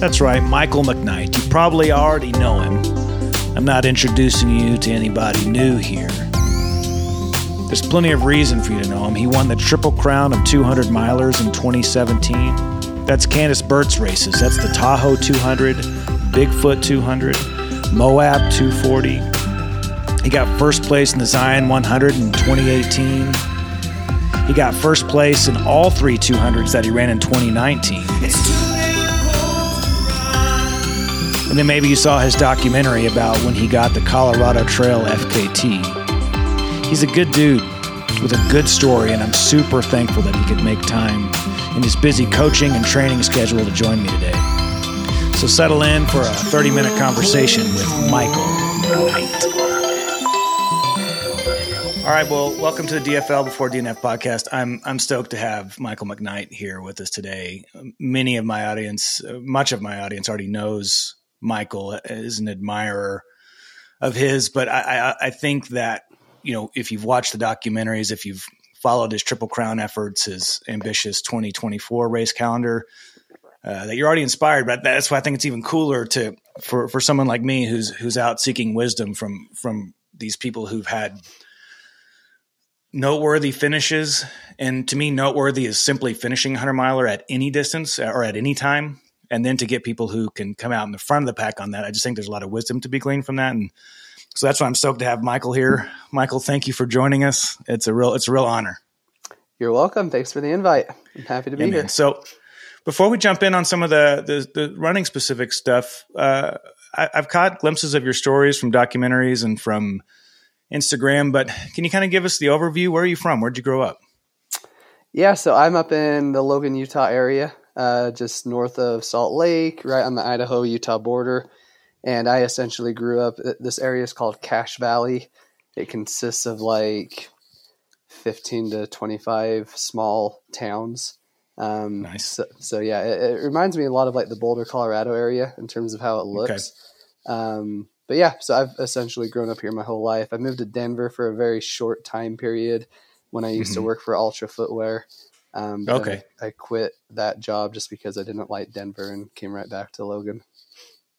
That's right, Michael McKnight. You probably already know him. I'm not introducing you to anybody new here. There's plenty of reason for you to know him. He won the Triple Crown of 200 milers in 2017. That's Candice Burt's races. That's the Tahoe 200, Bigfoot 200, Moab 240. He got first place in the Zion 100 in 2018. He got first place in all three 200s that he ran in 2019. And then maybe you saw his documentary about when he got the Colorado Trail FKT. He's a good dude with a good story, and I'm super thankful that he could make time in his busy coaching and training schedule to join me today. So settle in for a 30 minute conversation with Michael McKnight. All right, well, welcome to the DFL Before DNF podcast. I'm I'm stoked to have Michael McKnight here with us today. Many of my audience, much of my audience, already knows Michael is an admirer of his, but I, I, I think that you know if you've watched the documentaries, if you've followed his Triple Crown efforts, his ambitious 2024 race calendar, uh, that you're already inspired. But that's why I think it's even cooler to for for someone like me who's who's out seeking wisdom from from these people who've had noteworthy finishes. And to me, noteworthy is simply finishing a 100 miler at any distance or at any time and then to get people who can come out in the front of the pack on that. I just think there's a lot of wisdom to be gleaned from that, and so that's why I'm stoked to have Michael here. Michael, thank you for joining us. It's a real it's a real honor. You're welcome. Thanks for the invite. I'm happy to be yeah, here. So before we jump in on some of the the, the running specific stuff, uh, I, I've caught glimpses of your stories from documentaries and from Instagram, but can you kind of give us the overview? Where are you from? Where'd you grow up? Yeah, so I'm up in the Logan, Utah area uh, just north of Salt Lake, right on the Idaho Utah border. And I essentially grew up. This area is called Cache Valley. It consists of like 15 to 25 small towns. Um, nice. So, so yeah, it, it, reminds me a lot of like the Boulder, Colorado area in terms of how it looks. Okay. Um, but yeah, so I've essentially grown up here my whole life. I moved to Denver for a very short time period when I used mm-hmm. to work for Altra Footwear. Um, okay. I, I, quit that job just because I didn't like Denver and came right back to Logan.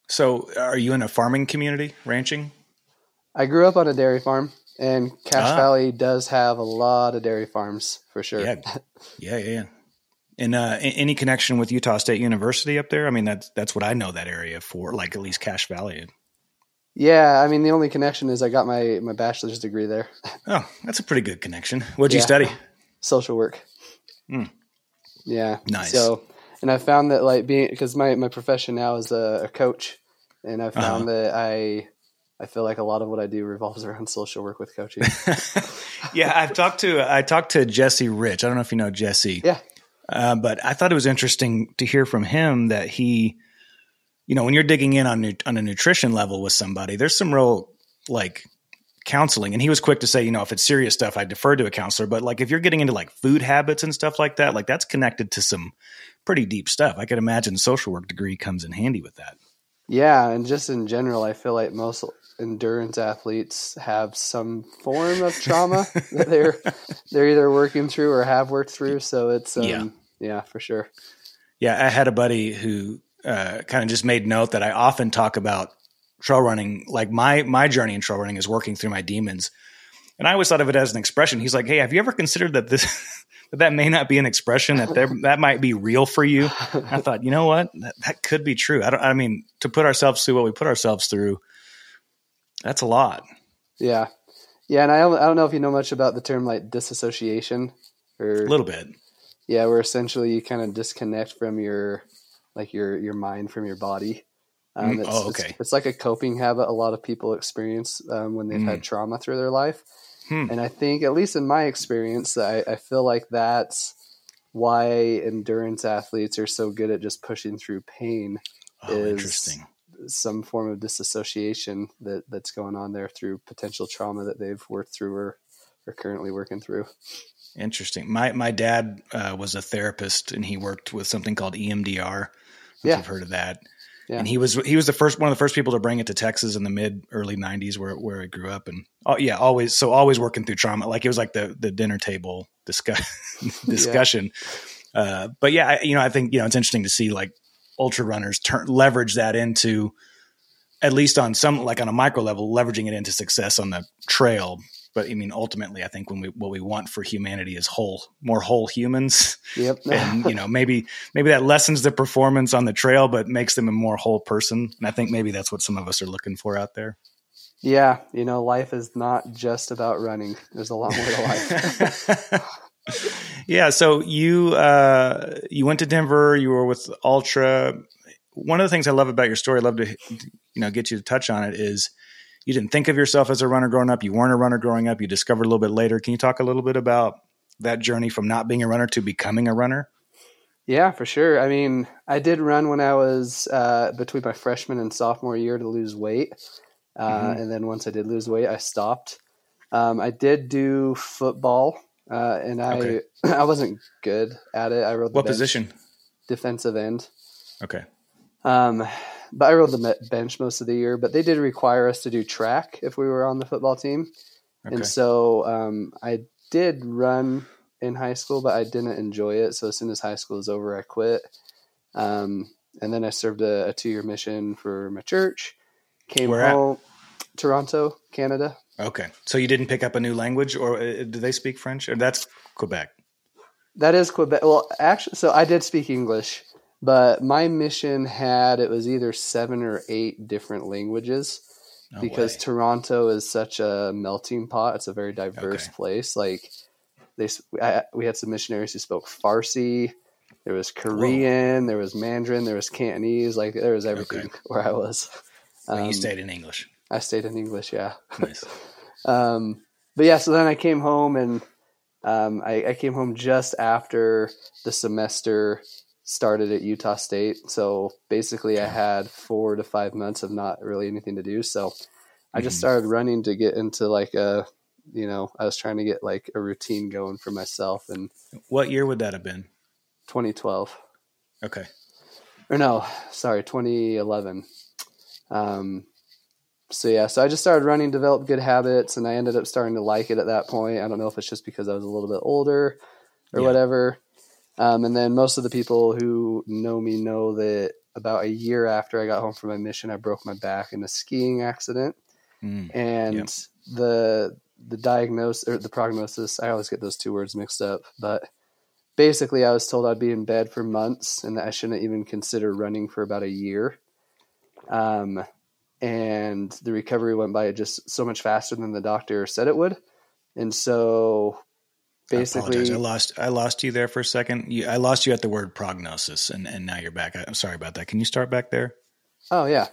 So, are you in a farming community, ranching? I grew up on a dairy farm, and Cache ah. Valley does have a lot of dairy farms for sure. Yeah, yeah, yeah. And uh, any connection with Utah State University up there? I mean, that's that's what I know that area for, like at least Cache Valley. Yeah, I mean, the only connection is I got my my bachelor's degree there. Oh, that's a pretty good connection. What'd you study? Social work. Mm. Yeah. Nice. So, and I found that like being because my my profession now is a, a coach, and I found uh-huh. that I I feel like a lot of what I do revolves around social work with coaching. yeah, I've talked to I talked to Jesse Rich. I don't know if you know Jesse. Yeah. Uh, but I thought it was interesting to hear from him that he, you know, when you're digging in on on a nutrition level with somebody, there's some real like counseling. And he was quick to say you know if it's serious stuff i defer to a counselor. But like if you're getting into like food habits and stuff like that like that's connected to some pretty deep stuff. I could imagine social work degree comes in handy with that. Yeah and just in general i feel like most endurance athletes have some form of trauma that they're they're either working through or have worked through. So it's um, yeah yeah for sure. Yeah i had a buddy who uh, kind of just made note that i often talk about trail running, like my my journey in trail running is working through my demons. And I always thought of it as an expression. He's like, "Hey, have you ever considered that this that that may not be an expression that there, that might be real for you?" I thought, you know what, that, that could be true. I don't. I mean, to put ourselves through what we put ourselves through, that's a lot. Yeah, yeah, and I don't, I don't know if you know much about the term like disassociation or a little bit. Yeah, where essentially you kind of disconnect from your like your your mind from your body. Um, mm, it's, oh, okay. It's, it's, like a coping habit a lot of people experience um, when they've mm. had trauma through their life. Hmm. And I think, at least in my experience, I, I feel like that's why endurance athletes are so good at just pushing through pain. Oh, is interesting. Some form of disassociation that, that's going on there through potential trauma that they've worked through or are currently working through. Interesting. My my dad uh, was a therapist, and he worked with something called EMDR. If yeah. you've heard of that, Yeah. And he was he was the first one of the first people to bring it to Texas in the mid early '90s, where where I grew up, and oh yeah, always so always working through trauma. Like it was like the the dinner table discuss, discussion. Yeah. Uh, but yeah, I, you know, I think you know it's interesting to see like ultra runners turn leverage that into at least on some like on a micro level, leveraging it into success on the trail but I mean, ultimately, I think when we what we want for humanity is whole, more whole humans. Yep. and you know, maybe maybe that lessens the performance on the trail, but makes them a more whole person. And I think maybe that's what some of us are looking for out there. Yeah, you know, life is not just about running. There's a lot more to life. yeah. So you uh, you went to Denver. You were with Altra. One of the things I love about your story, I love to you know get you to touch on it, is you didn't think of yourself as a runner growing up. You weren't a runner growing up. You discovered a little bit later. Can you talk a little bit about that journey from not being a runner to becoming a runner? Yeah, for sure. I mean, I did run when I was uh, between my freshman and sophomore year to lose weight. Uh, mm-hmm. And then once I did lose weight, I stopped. Um, I did do football, uh, and I okay. I wasn't good at it. I rode what position? Defensive end. Okay. Um, but I rode the bench most of the year. But they did require us to do track if we were on the football team, okay. and so um, I did run in high school, but I didn't enjoy it. So as soon as high school was over, I quit. Um, and then I served a, a two year mission for my church. Came Where home, at? Toronto, Canada. Okay, so you didn't pick up a new language, or uh, do they speak French? Or that's Quebec. That is Quebec. Well, actually, so I did speak English. But my mission had it was either seven or eight different languages no because way. Toronto is such a melting pot. It's a very diverse okay. place. Like they, I, we had some missionaries who spoke Farsi. There was Korean. Whoa. There was Mandarin. There was Cantonese. Like there was everything okay. where I was. Um, you stayed in English. I stayed in English. Yeah. Nice. um, but yeah, so then I came home and um, I, I, came home just after the semester started at Utah State. So basically, I had four to five months of not really anything to do. So I just mm-hmm. started running to get into like a, you know, I was trying to get like a routine going for myself. And what year would that have been? 2012. Okay. Or no, sorry, 2011. Um, so yeah, so I just started running, developed good habits, and I ended up starting to like it at that point. I don't know if it's just because I was a little bit older or yeah. whatever. Um, and then most of the people who know me know that about a year after I got home from my mission, I broke my back in a skiing accident. Mm, and yep. the the diagnosis or the prognosis, I always get those two words mixed up, but basically I was told I'd be in bed for months and that I shouldn't even consider running for about a year. Um, and the recovery went by just so much faster than the doctor said it would. And so basically I, I, lost I lost you there for a second. You, I lost you at the word prognosis, and and now you're back. I, am sorry about that. Can you start back there? Oh yeah.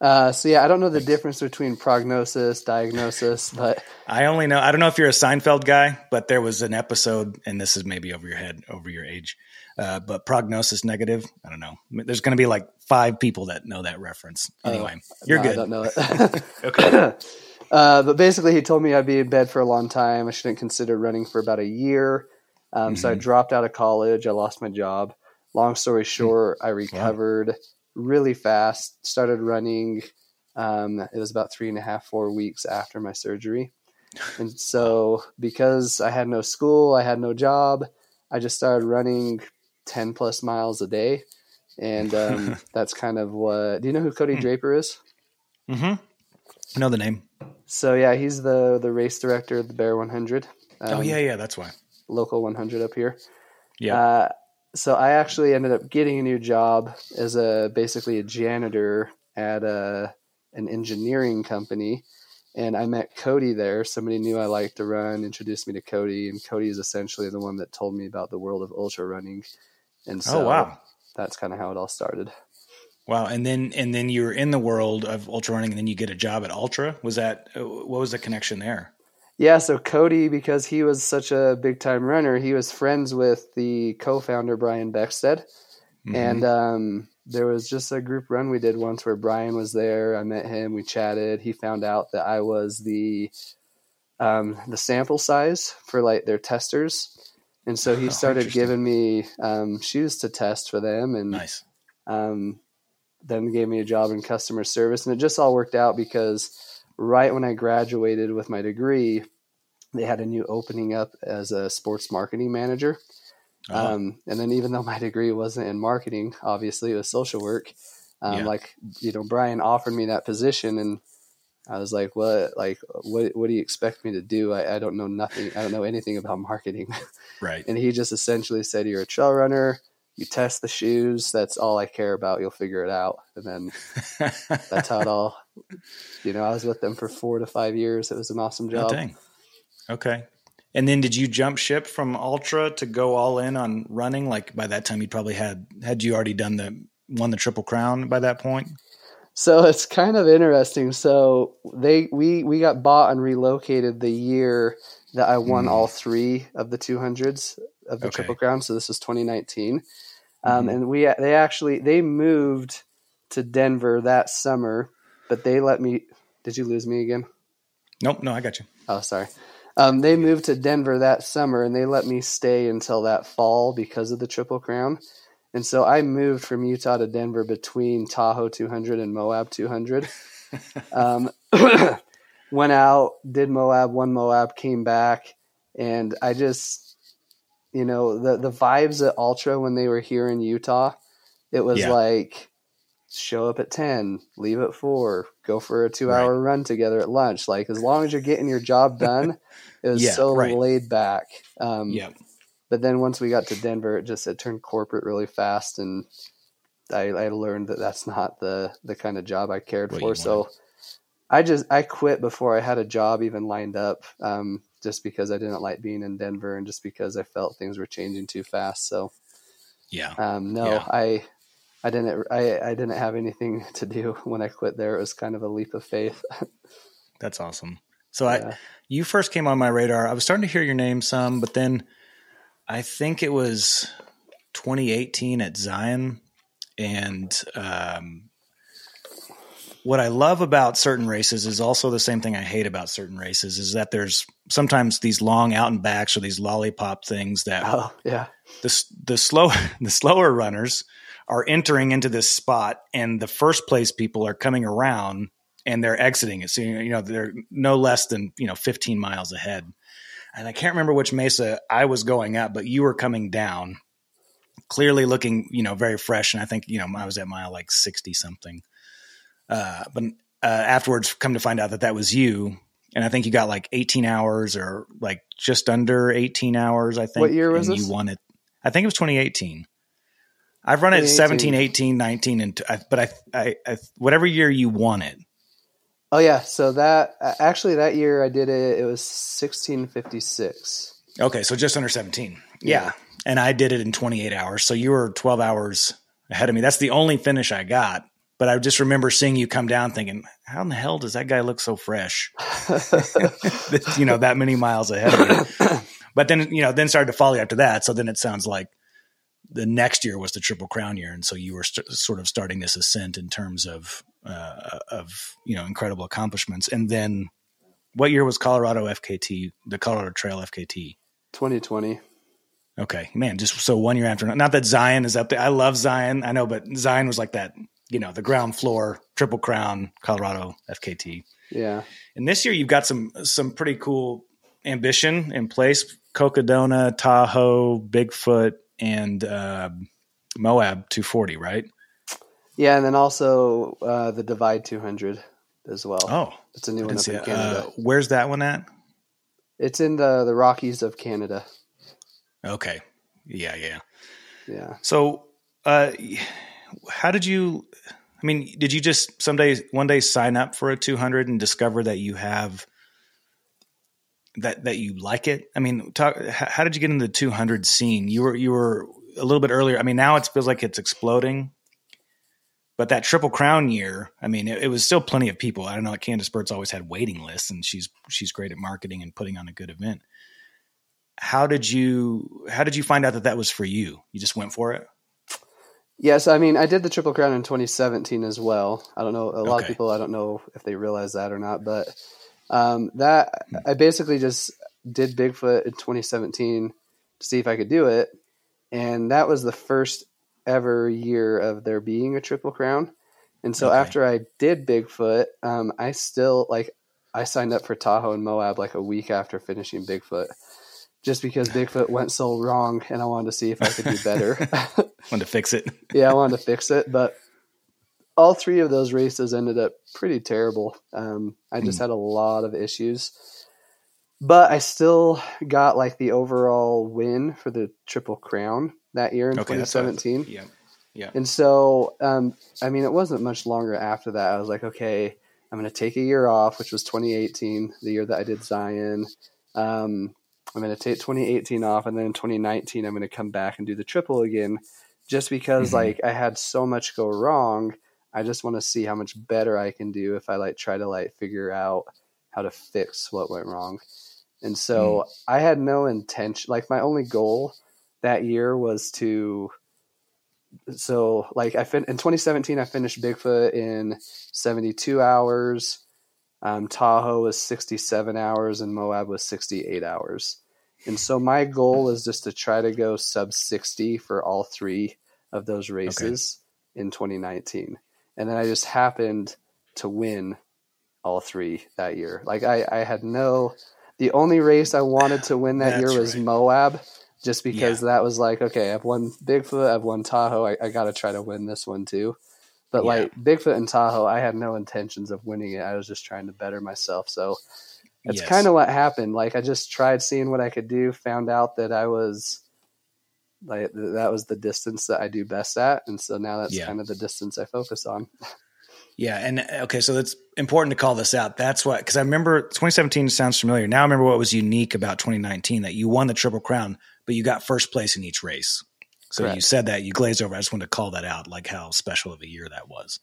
Uh, so yeah, I don't know the difference between prognosis, diagnosis, but I only know. I don't know if you're a Seinfeld guy, but there was an episode, and this is maybe over your head, over your age. Uh, but prognosis negative. I don't know. There's going to be like five people that know that reference. Oh, anyway, oh, you're no, good. I don't know it. okay. Uh, but basically, he told me I'd be in bed for a long time. I shouldn't consider running for about a year. Um, mm-hmm. So I mm-hmm. dropped out of college. I lost my job. Long story short, I recovered wow. really fast. Started running. Um, it was about three and a half, four weeks after my surgery. And so, because I had no school, I had no job, I just started running 10 plus miles a day. And um, that's kind of what. Do you know who Cody hmm. Draper is? Mm hmm. I know the name. So yeah, he's the the race director of the Bear 100. Um, oh yeah, yeah, that's why. Local 100 up here. Yeah. Uh, so I actually ended up getting a new job as a basically a janitor at a an engineering company, and I met Cody there. Somebody knew I liked to run, introduced me to Cody, and Cody is essentially the one that told me about the world of ultra running. And so, oh wow, that's kind of how it all started. Wow, and then and then you were in the world of ultra running, and then you get a job at Altra. Was that uh, what was the connection there? Yeah, so Cody, because he was such a big time runner, he was friends with the co-founder Brian Beckstead, mm-hmm. and um, there was just a group run we did once where Brian was there. I met him, we chatted. He found out that I was the um, the sample size for like their testers, and so he oh, started giving me um, shoes to test for them, and nice. Then gave me a job in customer service, and it just all worked out because right when I graduated with my degree, they had a new opening up as a sports marketing manager. Uh-huh. Um, and then even though my degree wasn't in marketing, obviously it was social work. Um, yeah. Like you know, Brian offered me that position, and I was like, "What? Like, what? What do you expect me to do? I, I don't know nothing. I don't know anything about marketing." Right. and he just essentially said, "You're a trail runner. You test the shoes. That's all I care about. You'll figure it out." And then that's how it all. You know, I was with them for four to five years. It was an awesome oh, job. Oh, dang. Okay. And then did you jump ship from Altra to go all in on running? Like by that time, you probably had had you already done the won the triple crown by that point? So it's kind of interesting. So they we we got bought and relocated the year that I won mm. all three of the 200s of the okay. triple crown. So this was 2019, mm. um, mm-hmm. and we they actually they moved to Denver that summer, but they let me. Did you lose me again? Nope. No, I got you. Oh, sorry. Um, they moved to Denver that summer, and they let me stay until that fall because of the triple crown. And so I moved from Utah to Denver between Tahoe 200 and Moab 200. um, went out, did Moab, won Moab, came back, and I just, you know, the the vibes at Altra when they were here in Utah, it was yeah. like show up at 10, leave at 4, go for a 2-hour right. run together at lunch. Like as long as you're getting your job done, it was yeah, so right. laid back. Um, yeah but then once we got to Denver, it just it turned corporate really fast, and I, I learned that that's not the the kind of job I cared what for. So I just I quit before I had a job even lined up, um, just because I didn't like being in Denver, and just because I felt things were changing too fast. So yeah, um, no, yeah. I. I didn't. I, I didn't have anything to do when I quit there. It was kind of a leap of faith. That's awesome. So yeah. I, you first came on my radar. I was starting to hear your name some, but then I think it was 2018 at Zion, and um, what I love about certain races is also the same thing I hate about certain races is that there's sometimes these long out and backs or these lollipop things that oh yeah the the slow the slower runners are entering into this spot and the first place people are coming around and they're exiting it so you know they're no less than you know 15 miles ahead and I can't remember which mesa I was going up, but you were coming down, clearly looking, you know, very fresh. And I think, you know, I was at mile like 60 something. Uh, but uh, afterwards, come to find out that that was you. And I think you got like 18 hours or like just under 18 hours, I think. What year was and this? You won it. I think it was 2018. I've run it 17, 18, 19, and but I, I, I, whatever year you won it, Oh yeah, so that actually that year I did it. It was sixteen fifty six. Okay, so just under seventeen. Yeah. yeah, and I did it in twenty eight hours. So you were twelve hours ahead of me. That's the only finish I got. But I just remember seeing you come down, thinking, "How in the hell does that guy look so fresh?" you know, that many miles ahead of me. But then, you know, then started to follow after that. So then it sounds like the next year was the Triple Crown year, and so you were st- sort of starting this ascent in terms of uh, of you know incredible accomplishments. And then, what year was Colorado FKT, the Colorado Trail FKT? 2020. Okay, man, just so one year after. Not that Zion is up there. I love Zion. I know, but Zion was like that. You know, the ground floor Triple Crown Colorado FKT. Yeah. And this year you've got some some pretty cool ambition in place. Cocodona, Tahoe, Bigfoot, and uh, Moab 240, right? Yeah, and then also uh, the Divide 200 as well. Oh, it's a new one up in Canada. Uh, where's that one at? It's in the the Rockies of Canada. Okay. Yeah, yeah. Yeah. So, uh, how did you? I mean, did you just someday, one day, sign up for a 200 and discover that you have that that you like it? I mean, talk. How did you get into the 200 scene? You were you were a little bit earlier. I mean, now it feels like it's exploding. But that Triple Crown year, I mean, it, it was still plenty of people. I don't know. Like Candice Burt's always had waiting lists, and she's she's great at marketing and putting on a good event. How did you How did you find out that that was for you? You just went for it. Yes, I mean, I did the Triple Crown in 2017 as well. I don't know a lot okay. of people. I don't know if they realize that or not, but um, that I basically just did Bigfoot in 2017 to see if I could do it, and that was the first ever year of there being a triple crown. And so Okay. after I did Bigfoot, um, I still like I signed up for Tahoe and Moab like a week after finishing Bigfoot, just because Bigfoot went so wrong, and I wanted to see if I could do better. Wanted to fix it. yeah, I wanted to fix it, but all three of those races ended up pretty terrible. Um, I just Hmm. had a lot of issues, but I still got like the overall win for the Triple Crown that year in Okay, that's what I- 2017. Yeah. Yeah. And so, um, I mean, it wasn't much longer after that. I was like, okay, I'm going to take a year off, which was 2018, the year that I did Zion. Um, I'm going to take 2018 off, and then in 2019, I'm going to come back and do the triple again, just because Mhm. like I had so much go wrong. I just want to see how much better I can do if I like try to like figure out how to fix what went wrong. And so I had no intention. Like my only goal that year was to so like I fin- in 2017 I finished Bigfoot in 72 hours. Um, Tahoe was 67 hours and Moab was 68 hours. And so my goal is just to try to go sub 60 for all three of those races in 2019. And then I just happened to win all three that year. Like I, I had no, the only race I wanted to win that That's year was right. Moab just because that was like, okay, I've won Bigfoot, I've won Tahoe, I, I got to try to win this one too. But Yeah. like Bigfoot and Tahoe, I had no intentions of winning it. I was just trying to better myself. So that's Yes. kind of what happened. Like I just tried seeing what I could do, found out that I was like that was the distance that I do best at, and so now that's Yeah. kind of the distance I focus on. Yeah, and uh, okay, so it's important to call this out. That's what because I remember 2017 sounds familiar. Now I remember what was unique about 2019 that you won the Triple Crown, but you got first place in each race. So you said that you glazed over. I just wanted to call that out, like how special of a year that was.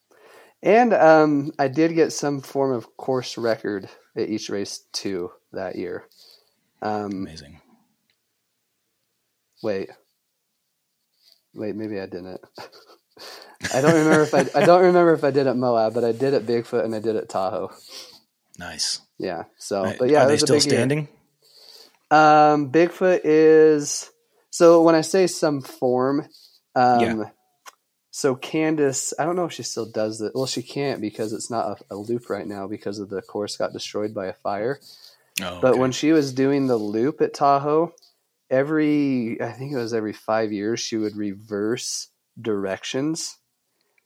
And um, I did get some form of course record at each race too that year. Um, Amazing. wait, wait, maybe I didn't. I don't remember if I I don't remember if I did at Moab, but I did at Bigfoot and I did at Tahoe. Nice. Yeah. So, but yeah, Are it they still big year. standing? Um, Bigfoot is so when I say some form, um, Yeah. So Candice, I don't know if she still does it. Well, she can't because it's not a, a loop right now because of the course got destroyed by a fire. Oh, But okay. when she was doing the loop at Tahoe, every I think it was every five years she would reverse directions.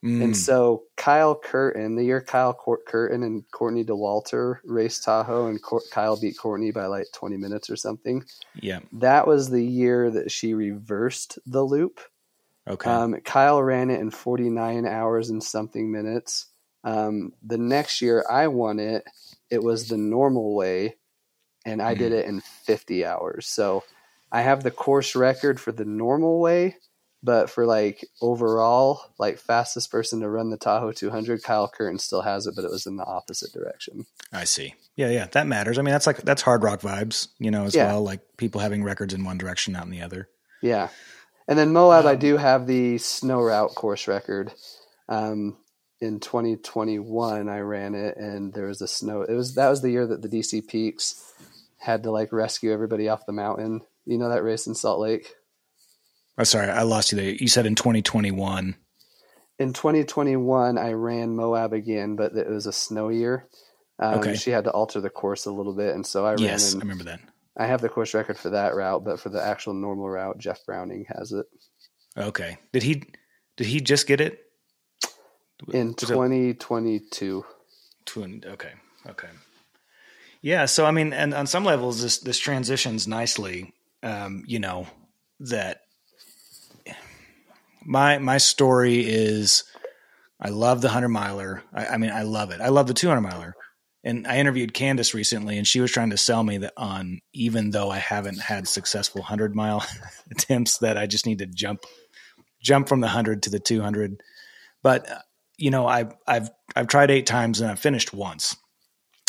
Mm, And so Kyle Curtin, the year Kyle Curtin and Courtney Dauwalter raced Tahoe, and Cor- Kyle beat Courtney by like 20 minutes or something. yeah. That was the year that she reversed the loop. Okay. Um, Kyle ran it in 49 hours and something minutes. Um, the next year I won it, it was the normal way, and I did it in 50 hours. So I have the course record for the normal way, but for like overall, like fastest person to run the Tahoe 200, Kyle Curtin still has it, but it was in the opposite direction. I see. Yeah, yeah, that matters. I mean, that's like that's Hardrock vibes, you know, as Yeah. well. Like people having records in one direction, not in the other. Yeah. And then Moab, I Um, do have the snow route course record. Um, in 2021, I ran it, and there was a snow. It was that was the year that the DC Peaks had to like rescue everybody off the mountain. You know that race in Salt Lake. I'm sorry, I lost you there. You said in 2021. In 2021, I ran Moab again, but it was a snow year. Um, Okay. She had to alter the course a little bit, and so I ran. Yes, I remember that. I have the course record for that route, but for the actual normal route, Jeff Browning has it Okay. Did he did he just get it? in 2022. Okay. Okay. Yeah. So I mean, and on some levels, this this transitions nicely. Um, you know that my my story is I love the hundred miler. I, I mean, I love it. I love the two hundred miler. And I interviewed Candice recently, and she was trying to sell me that on even though I haven't had successful hundred mile attempts, that I just need to jump jump from the hundred to the two hundred. But uh, you know, I've I've I've tried eight times and I've finished once.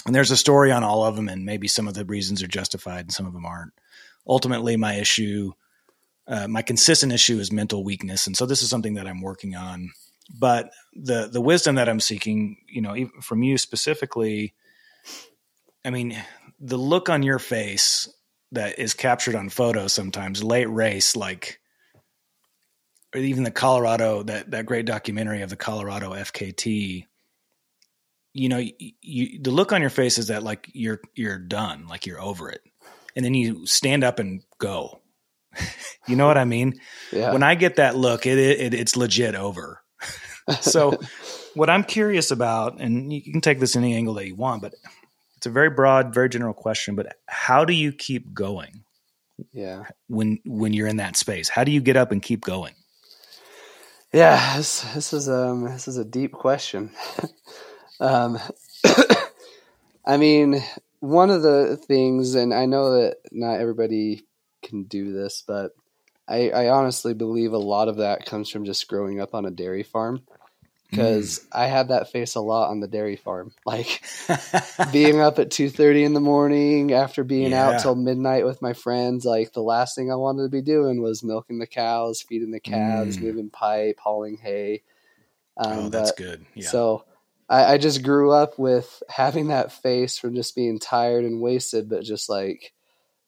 And there's a story on all of them, and maybe some of the reasons are justified and some of them aren't. Ultimately, my issue, uh, my consistent issue, is mental weakness, and so this is something that I'm working on. But the the wisdom that I'm seeking, you know, from you specifically, I mean, the look on your face that is captured on photo sometimes late race, like or even the Colorado that that great documentary of the Colorado FKT, you know, you, you, the look on your face is that like you're you're done, like you're over it, and then you stand up and go. you know what I mean? Yeah. When I get that look, it, it it's legit over. so, what I'm curious about, and you can take this any angle that you want, but it's a very broad, very general question. But how do you keep going? Yeah. When when you're in that space, how do you get up and keep going? Yeah, this, this is um this is a deep question. um, I mean, one of the things, and I know that not everybody can do this, but I, I honestly believe a lot of that comes from just growing up on a dairy farm because mm. I had that face a lot on the dairy farm. Like being up at two thirty in the morning after being yeah. out till midnight with my friends. Like the last thing I wanted to be doing was milking the cows, feeding the calves, mm. moving pipe, hauling hay. Um, oh, that's good. Yeah. So I, I just grew up with having that face from just being tired and wasted, but just like,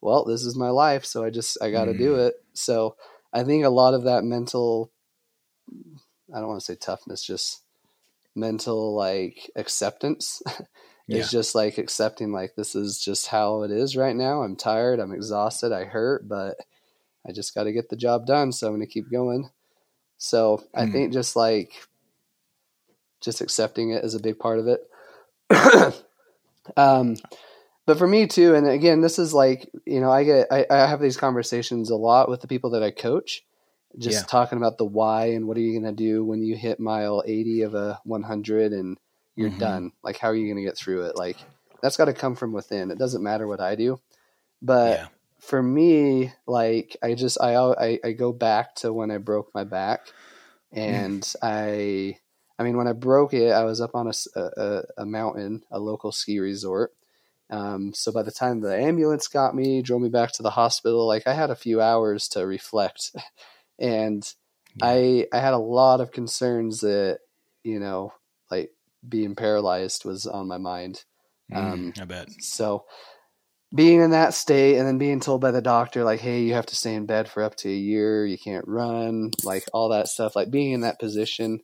well, this is my life, so I just I got to mm. do it. So I think a lot of that mental I don't want to say toughness, just mental like acceptance yeah. just like accepting like this is just how it is right now. I'm tired, I'm exhausted, I hurt, but I just got to get the job done, so I'm going to keep going. So, mm. I think just like just accepting it is a big part of it. um but for me too and again this is like you know i get I, I have these conversations a lot with the people that i coach just yeah. talking about the why and what are you going to do when you hit mile 80 of a 100 and you're mm-hmm. done like how are you going to get through it like that's got to come from within it doesn't matter what i do but yeah. for me like i just I, I, I go back to when i broke my back and mm. i i mean when i broke it i was up on a, a, a mountain a local ski resort um, so by the time the ambulance got me drove me back to the hospital like i had a few hours to reflect and. I I had a lot of concerns that you know like being paralyzed was on my mind. Mm, um, I bet. So being in that state and then being told by the doctor like hey you have to stay in bed for up to a year you can't run like all that stuff like being in that position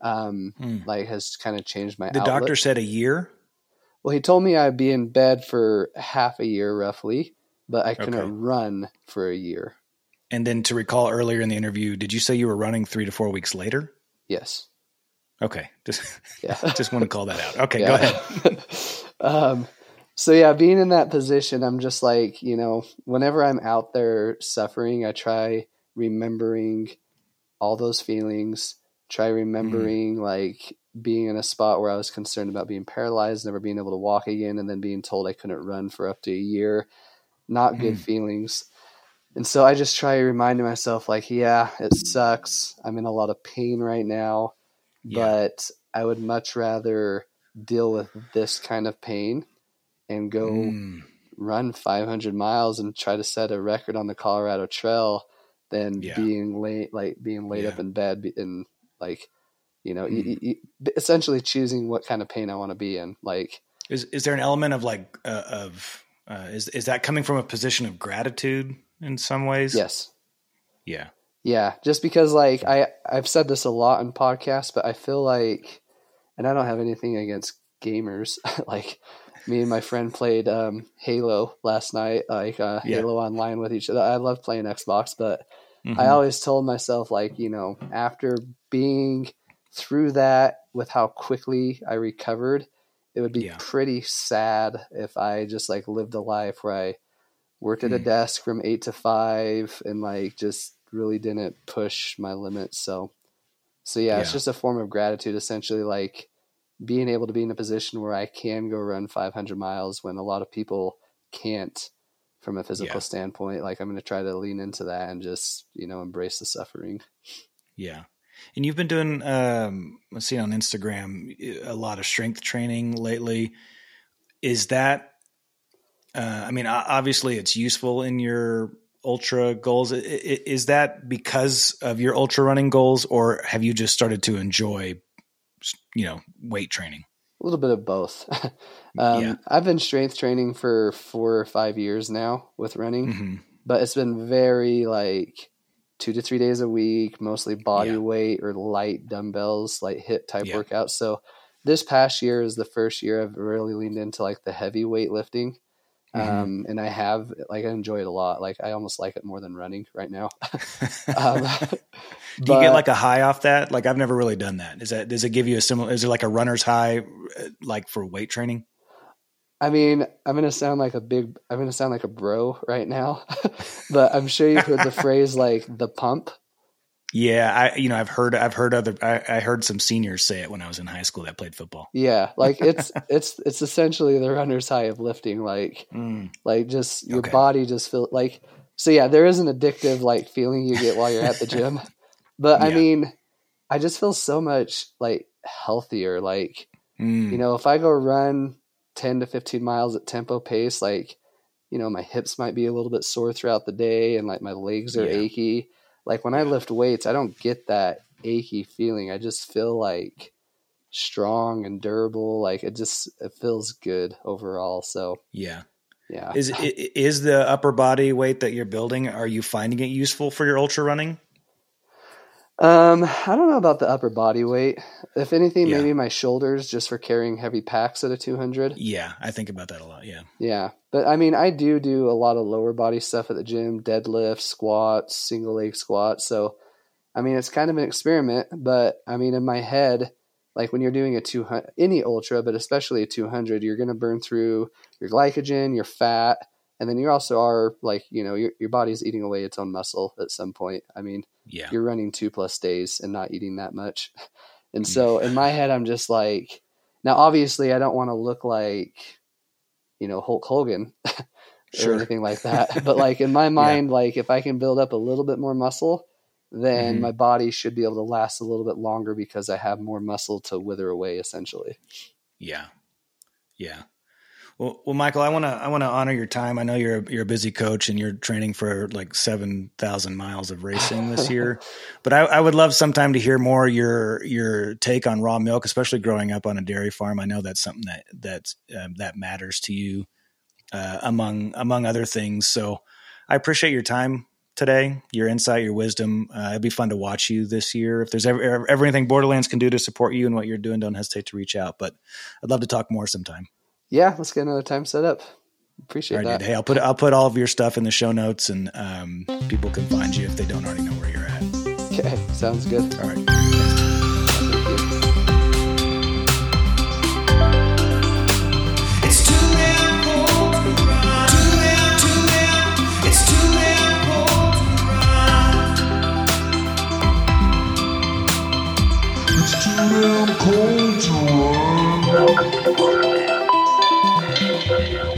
um mm. like has kind of changed my the outlook. doctor said a year well he told me i'd be in bed for half a year roughly but i couldn't okay. run for a year and then to recall earlier in the interview, did you say you were running three to four weeks later? Yes. Okay. Just yeah. just want to call that out. Okay, go ahead. um, so yeah, being in that position, I'm just like, you know, whenever I'm out there suffering, I try remembering all those feelings, try remembering mm. like being in a spot where I was concerned about being paralyzed, never being able to walk again, and then being told I couldn't run for up to a year. Not good mm. feelings. And so I just try reminding myself, like, yeah, it sucks. I'm in a lot of pain right now, yeah. but I would much rather deal with this kind of pain and go mm. run 500 miles and try to set a record on the Colorado Trail than yeah. being late, like being laid yeah. up in bed and like, you know, mm. essentially choosing what kind of pain I want to be in. Like, is is there an element of like uh, of uh, is is that coming from a position of gratitude in some ways. Yes. Yeah. Yeah, just because like I I've said this a lot in podcasts, but I feel like and I don't have anything against gamers. like me and my friend played um, Halo last night, like uh, yeah. Halo online with each other. I love playing Xbox, but mm-hmm. I always told myself like, you know, after being through that with how quickly I recovered, it would be yeah. pretty sad if I just like lived a life where I worked at a hmm. desk from eight to five and like just really didn't push my limits. So, so yeah, yeah, it's just a form of gratitude, essentially, like being able to be in a position where I can go run 500 miles when a lot of people can't from a physical yeah. standpoint. Like I'm going to try to lean into that and just, you know, embrace the suffering. Yeah. And you've been doing, um, let's see on Instagram, a lot of strength training lately. Is that uh, I mean, obviously, it's useful in your ultra goals. Is that because of your ultra running goals, or have you just started to enjoy, you know, weight training? A little bit of both. um, yeah. I've been strength training for four or five years now with running, mm-hmm. but it's been very like two to three days a week, mostly body Yeah. weight or light dumbbells, light hit type Yeah. workouts. So this past year is the first year I've really leaned into like the heavy weight lifting. Mhm. Um, and I have like I enjoy it a lot. Like I almost like it more than running right now. um, Do you get like a high off that? Like I've never really done that. Is that does it give you a similar? Is it like a runner's high, uh, like for weight training? I mean, I'm gonna sound like a big. I'm gonna sound like a bro right now, but I'm sure you've heard the phrase like the pump. Yeah, I you know I've heard I've heard other I, I heard some seniors say it when I was in high school that played football. Yeah, like it's it's it's essentially the runner's high of lifting. Like Mm, like just your Okay. body just feel like so. Yeah, there is an addictive like feeling you get while you're at the gym, but I mean, I just feel so much like healthier. Like mm, you know, if I go run 10 to 15 miles at tempo pace, like, you know, my hips might be a little bit sore throughout the day and like my legs are Yeah. achy. Like when I lift weights, I don't get that achy feeling. I just feel like strong and durable. Like it just, it feels good overall. So yeah. yeah. Is is the upper body weight that you're building? Are you finding it useful for your ultra running? Um, I don't know about the upper body weight. If anything, Yeah. maybe my shoulders just for carrying heavy packs at a 200. Yeah, I think about that a lot. Yeah. Yeah, but I mean, I do do a lot of lower body stuff at the gym: deadlifts, squats, single leg squats. So, I mean, it's kind of an experiment. But I mean, in my head, like when you're doing a two hundred, any ultra, but especially a two hundred, you're going to burn through your glycogen, your fat, and then you also are like, you know, your your body's eating away its own muscle at some point. I mean, Yeah. you're running two plus days and not eating that much. And so in my head, I'm just like, now obviously I don't want to look like, you know, Hulk Hogan or Sure. anything like that. But like in my mind, like if I can build up a little bit more muscle, then Mhm. my body should be able to last a little bit longer because I have more muscle to wither away essentially. Yeah. Yeah. Well, well, Michael, I want to I want to honor your time. I know you're a, you're a busy coach and you're training for like seven thousand miles of racing this year, but I, I would love sometime to hear more your your take on raw milk, especially growing up on a dairy farm. I know that's something that that um, that matters to you uh, among among other things. So I appreciate your time today, your insight, your wisdom. Uh, it'd be fun to watch you this year. If there's ever, ever anything Borderlands can do to support you and what you're doing, don't hesitate to reach out. But I'd love to talk more sometime. Yeah, let's get another time set up. Appreciate All right, that. dude. Hey, I'll put I'll put all of your stuff in the show notes, and um, people can find you if they don't already know where you're at. Okay, sounds good. All right. Thank you. It's too damn cold to run. Too Center.